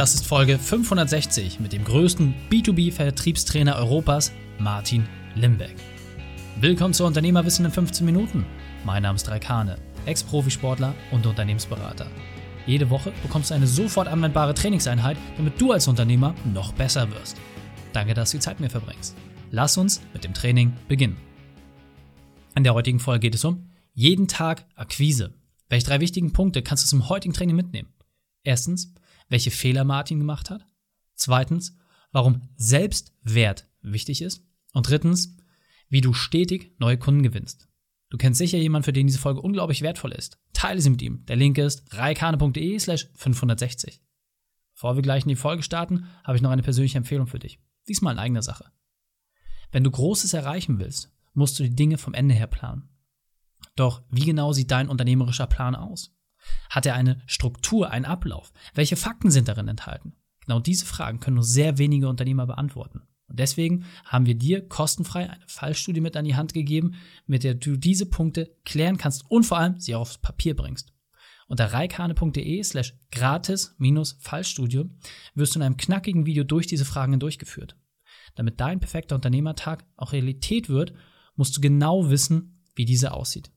Das ist Folge 560 mit dem größten B2B-Vertriebstrainer Europas, Martin Limbeck. Willkommen zu Unternehmerwissen in 15 Minuten. Mein Name ist Raikane, Ex-Profisportler und Unternehmensberater. Jede Woche bekommst du eine sofort anwendbare Trainingseinheit, damit du als Unternehmer noch besser wirst. Danke, dass du die Zeit mit mir verbringst. Lass uns mit dem Training beginnen. In der heutigen Folge geht es um jeden Tag Akquise. Welche drei wichtigen Punkte kannst du zum heutigen Training mitnehmen? Erstens, welche Fehler Martin gemacht hat. Zweitens, warum Selbstwert wichtig ist. Und drittens, wie du stetig neue Kunden gewinnst. Du kennst sicher jemanden, für den diese Folge unglaublich wertvoll ist. Teile sie mit ihm. Der Link ist reikane.de slash 560. Bevor wir gleich in die Folge starten, habe ich noch eine persönliche Empfehlung für dich. Diesmal in eigener Sache. Wenn du Großes erreichen willst, musst du die Dinge vom Ende her planen. Doch wie genau sieht dein unternehmerischer Plan aus? Hat er eine Struktur, einen Ablauf? Welche Fakten sind darin enthalten? Genau diese Fragen können nur sehr wenige Unternehmer beantworten. Und deswegen haben wir dir kostenfrei eine Fallstudie mit an die Hand gegeben, mit der du diese Punkte klären kannst und vor allem sie aufs Papier bringst. Unter reikane.de slash gratis-Fallstudie wirst du in einem knackigen Video durch diese Fragen durchgeführt. Damit dein perfekter Unternehmertag auch Realität wird, musst du genau wissen, wie diese aussieht.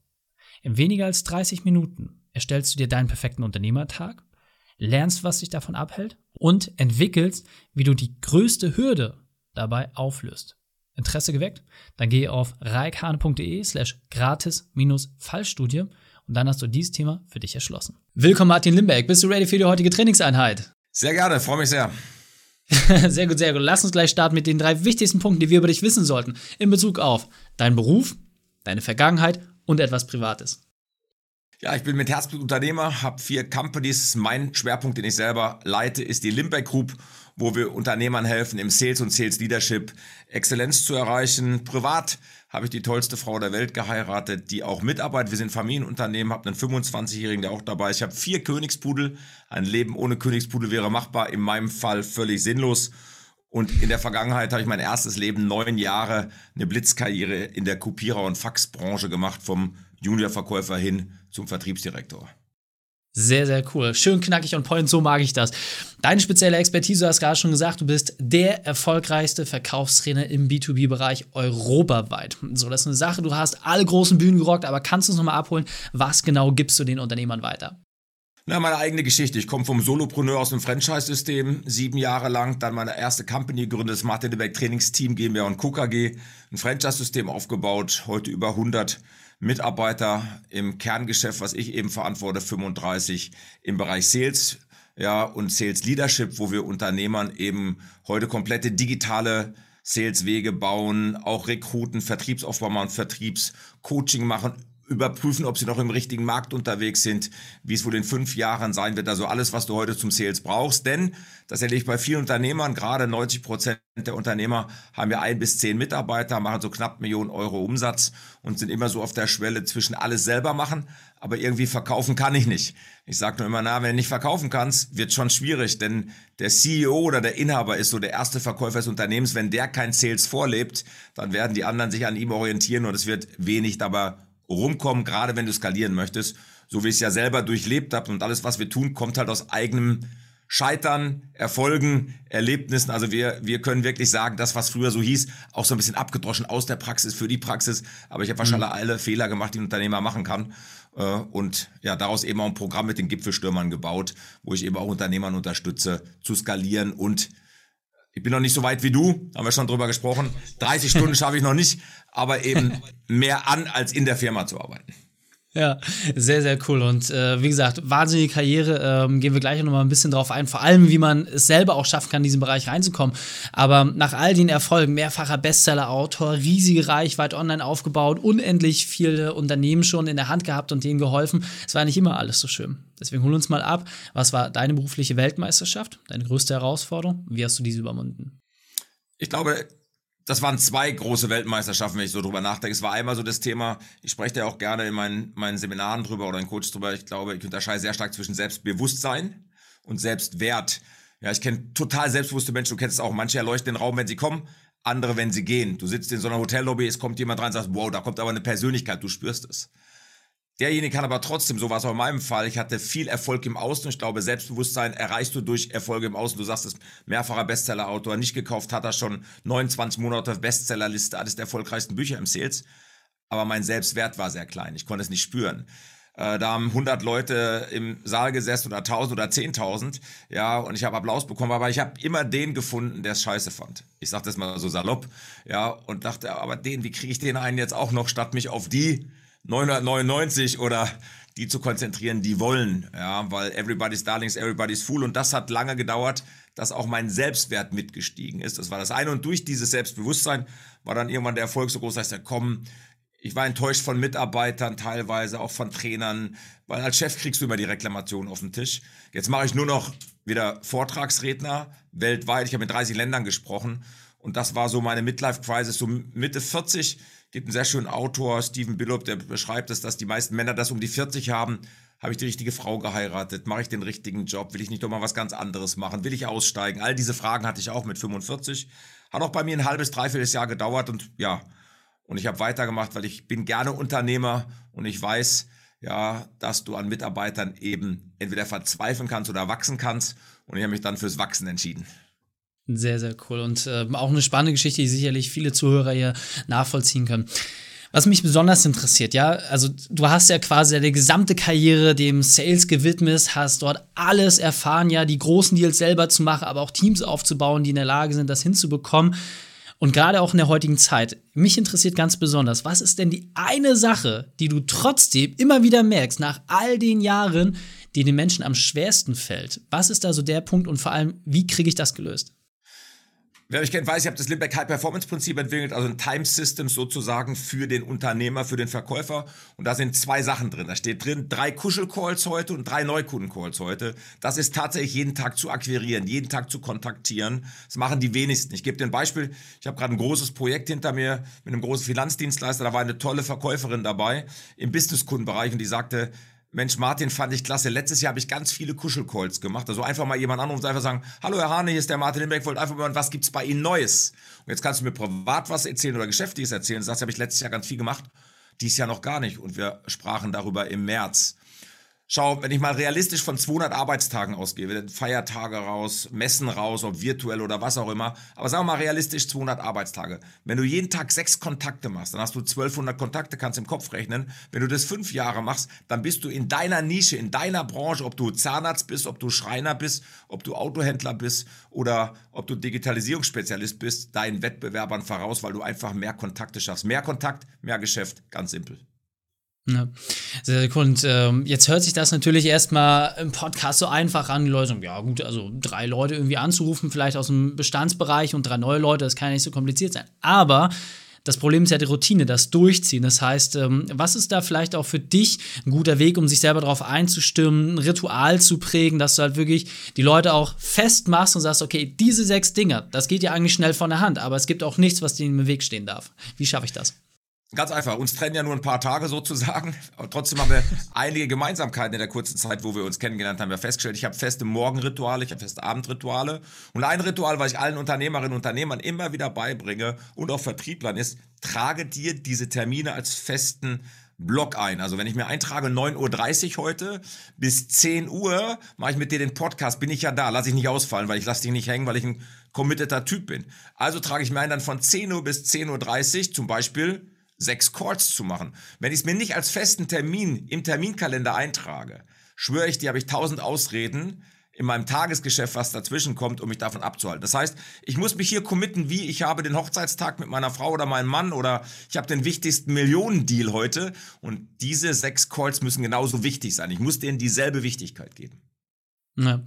In weniger als 30 Minuten erstellst du dir deinen perfekten Unternehmertag, lernst, was dich davon abhält und entwickelst, wie du die größte Hürde dabei auflöst. Interesse geweckt? Dann geh auf reikhane.de slash gratis-fallstudie und dann hast du dieses Thema für dich erschlossen. Willkommen Martin Limberg, bist du ready für die heutige Trainingseinheit? Sehr gerne, freue mich sehr. sehr gut, sehr gut. Lass uns gleich starten mit den drei wichtigsten Punkten, die wir über dich wissen sollten in Bezug auf deinen Beruf, deine Vergangenheit und etwas Privates. Ja, ich bin mit Herzblut Unternehmer, habe vier Companies. Mein Schwerpunkt, den ich selber leite, ist die Limbeck Group, wo wir Unternehmern helfen, im Sales und Sales Leadership Exzellenz zu erreichen. Privat habe ich die tollste Frau der Welt geheiratet, die auch mitarbeitet. Wir sind Familienunternehmen, habe einen 25-Jährigen, der auch dabei ist. Ich habe vier Königspudel. Ein Leben ohne Königspudel wäre machbar, in meinem Fall völlig sinnlos. Und in der Vergangenheit habe ich mein erstes Leben, neun Jahre, eine Blitzkarriere in der Kopierer- und Faxbranche gemacht, vom Juniorverkäufer hin zum Vertriebsdirektor. Sehr, sehr cool. Schön knackig und point, so mag ich das. Deine spezielle Expertise, du hast gerade schon gesagt, du bist der erfolgreichste Verkaufstrainer im B2B-Bereich europaweit. So, das ist eine Sache, du hast alle großen Bühnen gerockt, aber kannst du uns nochmal abholen, was genau gibst du den Unternehmern weiter? Na, meine eigene Geschichte. Ich komme vom Solopreneur aus dem Franchise-System, sieben Jahre lang, dann meine erste Company gegründet, das Beck Trainingsteam GmbH und KKG, ein Franchise-System aufgebaut, heute über 100 Mitarbeiter im Kerngeschäft, was ich eben verantworte, 35 im Bereich Sales ja, und Sales Leadership, wo wir Unternehmern eben heute komplette digitale Saleswege bauen, auch Rekruten, Vertriebsaufbau machen, Vertriebscoaching machen, überprüfen, ob sie noch im richtigen Markt unterwegs sind, wie es wohl in fünf Jahren sein wird. Also alles, was du heute zum Sales brauchst. Denn, das erlebe ich bei vielen Unternehmern, gerade 90 Prozent der Unternehmer haben ja ein bis zehn Mitarbeiter, machen so knapp Millionen Euro Umsatz und sind immer so auf der Schwelle zwischen alles selber machen, aber irgendwie verkaufen kann ich nicht. Ich sage nur immer, na, wenn du nicht verkaufen kannst, wird schon schwierig, denn der CEO oder der Inhaber ist so der erste Verkäufer des Unternehmens. Wenn der kein Sales vorlebt, dann werden die anderen sich an ihm orientieren und es wird wenig dabei rumkommen, gerade wenn du skalieren möchtest, so wie ich es ja selber durchlebt habe und alles, was wir tun, kommt halt aus eigenem Scheitern, Erfolgen, Erlebnissen. Also wir, wir können wirklich sagen, das, was früher so hieß, auch so ein bisschen abgedroschen aus der Praxis für die Praxis. Aber ich habe wahrscheinlich mhm. alle Fehler gemacht, die ein Unternehmer machen kann. Äh, und ja, daraus eben auch ein Programm mit den Gipfelstürmern gebaut, wo ich eben auch Unternehmern unterstütze, zu skalieren und ich bin noch nicht so weit wie du, haben wir schon drüber gesprochen. 30 Stunden schaffe ich noch nicht, aber eben mehr an, als in der Firma zu arbeiten. Ja, sehr, sehr cool. Und äh, wie gesagt, wahnsinnige Karriere. Ähm, gehen wir gleich noch mal ein bisschen drauf ein. Vor allem, wie man es selber auch schaffen kann, in diesen Bereich reinzukommen. Aber nach all den Erfolgen, mehrfacher Bestseller-Autor, riesige Reichweite online aufgebaut, unendlich viele Unternehmen schon in der Hand gehabt und denen geholfen. Es war nicht immer alles so schön. Deswegen hol uns mal ab. Was war deine berufliche Weltmeisterschaft? Deine größte Herausforderung? Wie hast du diese überwunden? Ich glaube, das waren zwei große Weltmeisterschaften, wenn ich so drüber nachdenke. Es war einmal so das Thema, ich spreche da auch gerne in meinen, meinen Seminaren drüber oder in Coach drüber. Ich glaube, ich unterscheide sehr stark zwischen Selbstbewusstsein und Selbstwert. Ja, ich kenne total selbstbewusste Menschen, du kennst es auch. Manche erleuchten den Raum, wenn sie kommen, andere, wenn sie gehen. Du sitzt in so einer Hotellobby, es kommt jemand rein und sagt, wow, da kommt aber eine Persönlichkeit, du spürst es. Derjenige kann aber trotzdem, so war es auch in meinem Fall, ich hatte viel Erfolg im Außen. Ich glaube, Selbstbewusstsein erreichst du durch Erfolge im Außen. Du sagst es, mehrfacher Bestsellerautor, nicht gekauft hat er schon 29 Monate Bestsellerliste, eines der erfolgreichsten Bücher im Sales. Aber mein Selbstwert war sehr klein. Ich konnte es nicht spüren. Äh, da haben 100 Leute im Saal gesessen oder 1000 oder 10.000, ja, und ich habe Applaus bekommen, aber ich habe immer den gefunden, der es scheiße fand. Ich sage das mal so salopp, ja, und dachte, aber den, wie kriege ich den einen jetzt auch noch, statt mich auf die 999 oder die zu konzentrieren, die wollen, ja, weil everybody's darlings, everybody's fool und das hat lange gedauert, dass auch mein Selbstwert mitgestiegen ist. Das war das eine und durch dieses Selbstbewusstsein war dann irgendwann der Erfolg so groß, dass ich komm, ich war enttäuscht von Mitarbeitern, teilweise auch von Trainern, weil als Chef kriegst du immer die Reklamation auf den Tisch. Jetzt mache ich nur noch wieder Vortragsredner weltweit. Ich habe in 30 Ländern gesprochen und das war so meine Midlife-Crisis, so Mitte 40 gibt einen sehr schönen Autor, Stephen Billup, der beschreibt es, dass die meisten Männer das um die 40 haben. Habe ich die richtige Frau geheiratet? Mache ich den richtigen Job? Will ich nicht doch mal was ganz anderes machen? Will ich aussteigen? All diese Fragen hatte ich auch mit 45. Hat auch bei mir ein halbes, dreiviertel Jahr gedauert und ja, und ich habe weitergemacht, weil ich bin gerne Unternehmer und ich weiß, ja, dass du an Mitarbeitern eben entweder verzweifeln kannst oder wachsen kannst. Und ich habe mich dann fürs Wachsen entschieden. Sehr, sehr cool. Und äh, auch eine spannende Geschichte, die sicherlich viele Zuhörer hier nachvollziehen können. Was mich besonders interessiert, ja, also du hast ja quasi deine gesamte Karriere dem Sales gewidmet, hast dort alles erfahren, ja, die großen Deals selber zu machen, aber auch Teams aufzubauen, die in der Lage sind, das hinzubekommen. Und gerade auch in der heutigen Zeit, mich interessiert ganz besonders, was ist denn die eine Sache, die du trotzdem immer wieder merkst, nach all den Jahren, die den Menschen am schwersten fällt? Was ist da so der Punkt und vor allem, wie kriege ich das gelöst? Wer mich kennt, weiß, ich habe das Limbeck High Performance Prinzip entwickelt, also ein Time System sozusagen für den Unternehmer, für den Verkäufer. Und da sind zwei Sachen drin. Da steht drin drei Kuschelcalls heute und drei Neukundencalls heute. Das ist tatsächlich jeden Tag zu akquirieren, jeden Tag zu kontaktieren. Das machen die wenigsten. Ich gebe dir ein Beispiel. Ich habe gerade ein großes Projekt hinter mir mit einem großen Finanzdienstleister. Da war eine tolle Verkäuferin dabei im Businesskundenbereich und die sagte, Mensch, Martin fand ich klasse. Letztes Jahr habe ich ganz viele Kuschelcalls gemacht. Also einfach mal jemand anrufen und einfach sagen, hallo Herr Hane, hier ist der Martin Limbeck, wollte einfach mal, was gibt's bei Ihnen Neues? Und jetzt kannst du mir privat was erzählen oder geschäftliches erzählen. Du sagst, habe ich letztes Jahr ganz viel gemacht, dies Jahr noch gar nicht. Und wir sprachen darüber im März. Schau, wenn ich mal realistisch von 200 Arbeitstagen ausgehe, Feiertage raus, Messen raus, ob virtuell oder was auch immer, aber sagen wir mal realistisch 200 Arbeitstage. Wenn du jeden Tag sechs Kontakte machst, dann hast du 1200 Kontakte, kannst im Kopf rechnen. Wenn du das fünf Jahre machst, dann bist du in deiner Nische, in deiner Branche, ob du Zahnarzt bist, ob du Schreiner bist, ob du Autohändler bist oder ob du Digitalisierungsspezialist bist, deinen Wettbewerbern voraus, weil du einfach mehr Kontakte schaffst. Mehr Kontakt, mehr Geschäft, ganz simpel. Ja, sehr, sehr cool. Und ähm, jetzt hört sich das natürlich erstmal im Podcast so einfach an. Die Leute sagen, ja gut, also drei Leute irgendwie anzurufen, vielleicht aus dem Bestandsbereich und drei neue Leute, das kann ja nicht so kompliziert sein. Aber das Problem ist ja die Routine, das Durchziehen. Das heißt, ähm, was ist da vielleicht auch für dich ein guter Weg, um sich selber darauf einzustimmen, ein Ritual zu prägen, dass du halt wirklich die Leute auch festmachst und sagst, okay, diese sechs Dinge, das geht ja eigentlich schnell von der Hand, aber es gibt auch nichts, was dir im Weg stehen darf. Wie schaffe ich das? Ganz einfach. Uns trennen ja nur ein paar Tage sozusagen. Aber trotzdem haben wir einige Gemeinsamkeiten in der kurzen Zeit, wo wir uns kennengelernt haben. Wir haben festgestellt, ich habe feste Morgenrituale, ich habe feste Abendrituale. Und ein Ritual, was ich allen Unternehmerinnen und Unternehmern immer wieder beibringe und auch Vertrieblern ist, trage dir diese Termine als festen Block ein. Also wenn ich mir eintrage 9.30 Uhr heute bis 10 Uhr mache ich mit dir den Podcast, bin ich ja da, lasse ich nicht ausfallen, weil ich lasse dich nicht hängen, weil ich ein committeter Typ bin. Also trage ich mir ein dann von 10 Uhr bis 10.30 Uhr zum Beispiel sechs Calls zu machen. Wenn ich es mir nicht als festen Termin im Terminkalender eintrage, schwöre ich dir, habe ich tausend Ausreden in meinem Tagesgeschäft, was dazwischen kommt, um mich davon abzuhalten. Das heißt, ich muss mich hier committen, wie ich habe den Hochzeitstag mit meiner Frau oder meinem Mann oder ich habe den wichtigsten Millionendeal heute und diese sechs Calls müssen genauso wichtig sein. Ich muss denen dieselbe Wichtigkeit geben. Ja,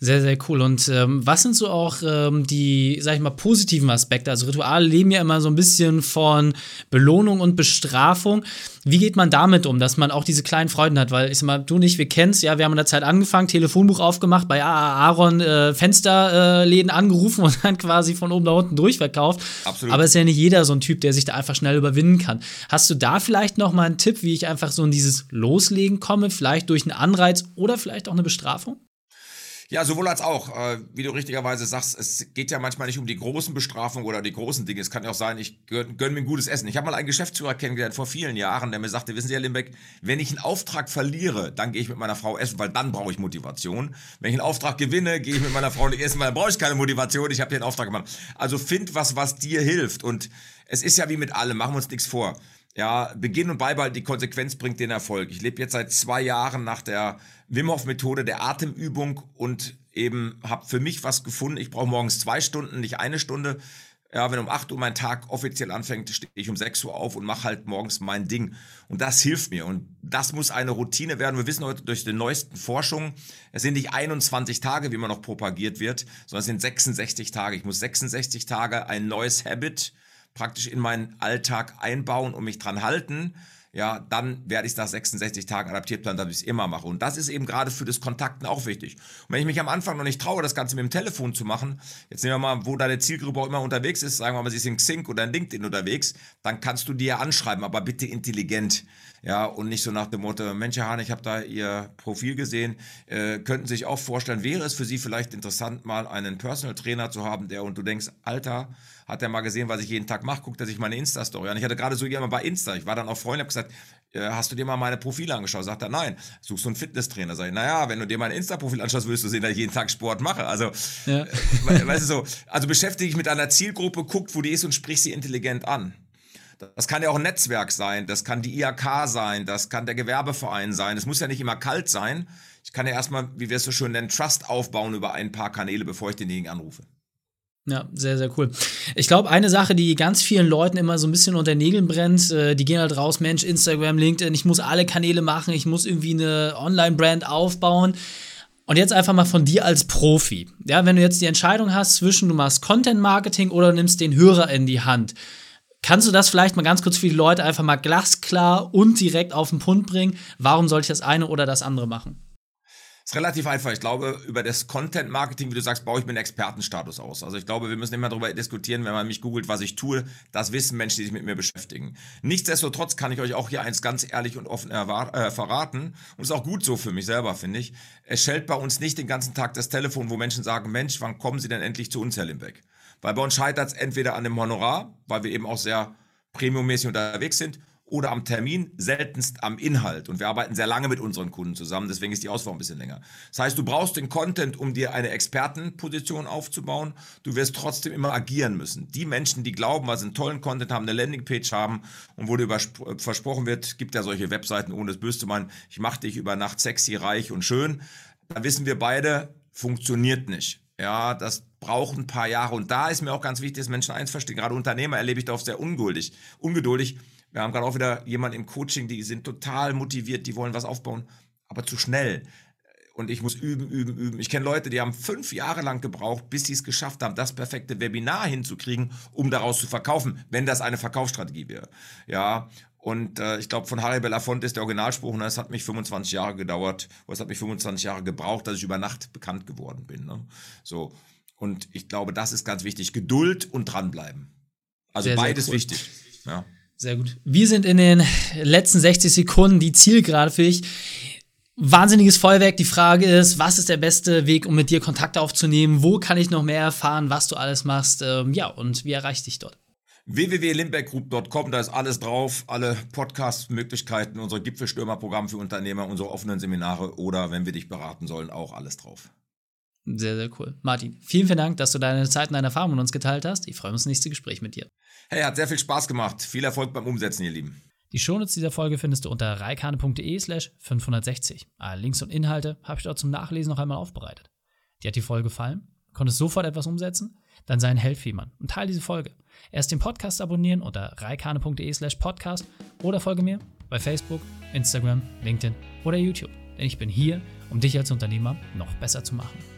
sehr, sehr cool. Und ähm, was sind so auch ähm, die, sag ich mal, positiven Aspekte? Also Rituale leben ja immer so ein bisschen von Belohnung und Bestrafung. Wie geht man damit um, dass man auch diese kleinen Freuden hat? Weil ich sag mal, du nicht, wir kennen's, ja, wir haben in der Zeit angefangen, Telefonbuch aufgemacht, bei Aaron äh, Fensterläden äh, angerufen und dann quasi von oben nach unten durchverkauft. Absolut. Aber es ist ja nicht jeder so ein Typ, der sich da einfach schnell überwinden kann. Hast du da vielleicht noch mal einen Tipp, wie ich einfach so in dieses Loslegen komme? Vielleicht durch einen Anreiz oder vielleicht auch eine Bestrafung? Ja, sowohl als auch. Äh, wie du richtigerweise sagst, es geht ja manchmal nicht um die großen Bestrafungen oder die großen Dinge. Es kann ja auch sein, ich gönne gönn mir ein gutes Essen. Ich habe mal einen Geschäftsführer kennengelernt vor vielen Jahren, der mir sagte, wissen Sie, Herr Limbeck, wenn ich einen Auftrag verliere, dann gehe ich mit meiner Frau essen, weil dann brauche ich Motivation. Wenn ich einen Auftrag gewinne, gehe ich mit meiner Frau nicht essen, weil dann brauche ich keine Motivation. Ich habe einen Auftrag gemacht. Also find was, was dir hilft. Und es ist ja wie mit allem, machen wir uns nichts vor. Ja, Beginn und Beibehalten, die Konsequenz bringt den Erfolg. Ich lebe jetzt seit zwei Jahren nach der Wim Hof Methode der Atemübung und eben habe für mich was gefunden. Ich brauche morgens zwei Stunden, nicht eine Stunde. Ja, wenn um 8 Uhr mein Tag offiziell anfängt, stehe ich um 6 Uhr auf und mache halt morgens mein Ding. Und das hilft mir. Und das muss eine Routine werden. Wir wissen heute durch die neuesten Forschungen, es sind nicht 21 Tage, wie man noch propagiert wird, sondern es sind 66 Tage. Ich muss 66 Tage ein neues Habit praktisch in meinen Alltag einbauen und mich dran halten, ja, dann werde ich es nach 66 Tagen adaptiert bleiben, dass ich es immer mache. Und das ist eben gerade für das Kontakten auch wichtig. Und wenn ich mich am Anfang noch nicht traue, das Ganze mit dem Telefon zu machen, jetzt nehmen wir mal, wo deine Zielgruppe auch immer unterwegs ist, sagen wir mal, sie ist in Xing oder in LinkedIn unterwegs, dann kannst du die ja anschreiben, aber bitte intelligent. Ja, und nicht so nach dem Motto, Mensch, Herr Hahn, ich habe da Ihr Profil gesehen, äh, könnten Sie sich auch vorstellen, wäre es für Sie vielleicht interessant, mal einen Personal Trainer zu haben, der und du denkst, Alter, hat er mal gesehen, was ich jeden Tag mache, guckt er sich meine Insta-Story an. Ich hatte gerade so jemand bei Insta, ich war dann auch Freund, habe gesagt, äh, hast du dir mal meine Profile angeschaut? Sagt er, nein. Suchst du einen Fitnesstrainer? Sag ich, naja, wenn du dir mein Insta-Profil anschaust, wirst du sehen, dass ich jeden Tag Sport mache. Also, ja. äh, weißt du so, also beschäftige dich mit einer Zielgruppe, guckt, wo die ist und sprich sie intelligent an. Das kann ja auch ein Netzwerk sein, das kann die IAK sein, das kann der Gewerbeverein sein. Es muss ja nicht immer kalt sein. Ich kann ja erstmal, wie wir es so schön nennen, Trust aufbauen über ein paar Kanäle, bevor ich denjenigen anrufe. Ja, sehr, sehr cool. Ich glaube, eine Sache, die ganz vielen Leuten immer so ein bisschen unter Nägeln brennt, äh, die gehen halt raus, Mensch, Instagram, LinkedIn, ich muss alle Kanäle machen, ich muss irgendwie eine Online-Brand aufbauen. Und jetzt einfach mal von dir als Profi. Ja, wenn du jetzt die Entscheidung hast zwischen, du machst Content-Marketing oder du nimmst den Hörer in die Hand. Kannst du das vielleicht mal ganz kurz für die Leute einfach mal glasklar und direkt auf den Punkt bringen? Warum soll ich das eine oder das andere machen? Ist relativ einfach. Ich glaube, über das Content Marketing, wie du sagst, baue ich mir einen Expertenstatus aus. Also ich glaube, wir müssen immer darüber diskutieren, wenn man mich googelt, was ich tue. Das wissen Menschen, die sich mit mir beschäftigen. Nichtsdestotrotz kann ich euch auch hier eins ganz ehrlich und offen äh, verraten. Und ist auch gut so für mich selber, finde ich. Es schellt bei uns nicht den ganzen Tag das Telefon, wo Menschen sagen, Mensch, wann kommen Sie denn endlich zu uns, Herr Limbeck? Weil bei uns scheitert es entweder an dem Honorar, weil wir eben auch sehr premiummäßig unterwegs sind, oder am Termin, seltenst am Inhalt. Und wir arbeiten sehr lange mit unseren Kunden zusammen, deswegen ist die Auswahl ein bisschen länger. Das heißt, du brauchst den Content, um dir eine Expertenposition aufzubauen. Du wirst trotzdem immer agieren müssen. Die Menschen, die glauben, sie einen tollen Content haben, eine Landingpage haben und wo dir versprochen wird, gibt ja solche Webseiten, ohne das böse zu meinen, ich mache dich über Nacht sexy, reich und schön, dann wissen wir beide, funktioniert nicht. Ja, das braucht ein paar Jahre. Und da ist mir auch ganz wichtig, dass Menschen eins verstehen. Gerade Unternehmer erlebe ich da oft sehr ungeduldig. ungeduldig wir haben gerade auch wieder jemanden im Coaching, die sind total motiviert, die wollen was aufbauen, aber zu schnell. Und ich muss üben, üben, üben. Ich kenne Leute, die haben fünf Jahre lang gebraucht, bis sie es geschafft haben, das perfekte Webinar hinzukriegen, um daraus zu verkaufen, wenn das eine Verkaufsstrategie wäre. Ja, und äh, ich glaube, von Harry Belafonte ist der Originalspruch, und ne, es hat mich 25 Jahre gedauert, oder es hat mich 25 Jahre gebraucht, dass ich über Nacht bekannt geworden bin. Ne? So. Und ich glaube, das ist ganz wichtig. Geduld und dranbleiben. Also sehr, beides sehr cool. wichtig. Ja. Sehr gut. Wir sind in den letzten 60 Sekunden die Zielgerade für dich. Wahnsinniges Feuerwerk. Die Frage ist, was ist der beste Weg, um mit dir Kontakt aufzunehmen? Wo kann ich noch mehr erfahren, was du alles machst? Ähm, ja, und wie erreiche ich dich dort? www.limbeckgroup.com, da ist alles drauf, alle Podcast-Möglichkeiten, unser Gipfelstürmerprogramm für Unternehmer, unsere offenen Seminare oder wenn wir dich beraten sollen, auch alles drauf. Sehr, sehr cool. Martin, vielen, vielen Dank, dass du deine Zeit und deine Erfahrungen mit uns geteilt hast. Ich freue mich aufs nächste Gespräch mit dir. Hey, hat sehr viel Spaß gemacht. Viel Erfolg beim Umsetzen, ihr Lieben. Die Shownotes dieser Folge findest du unter reikane.de slash 560. Alle Links und Inhalte habe ich dort zum Nachlesen noch einmal aufbereitet. Dir hat die Folge gefallen? Konntest sofort etwas umsetzen? Dann sei ein jemanden und teile diese Folge. Erst den Podcast abonnieren unter reikane.de slash podcast oder folge mir bei Facebook, Instagram, LinkedIn oder YouTube. Denn ich bin hier, um dich als Unternehmer noch besser zu machen.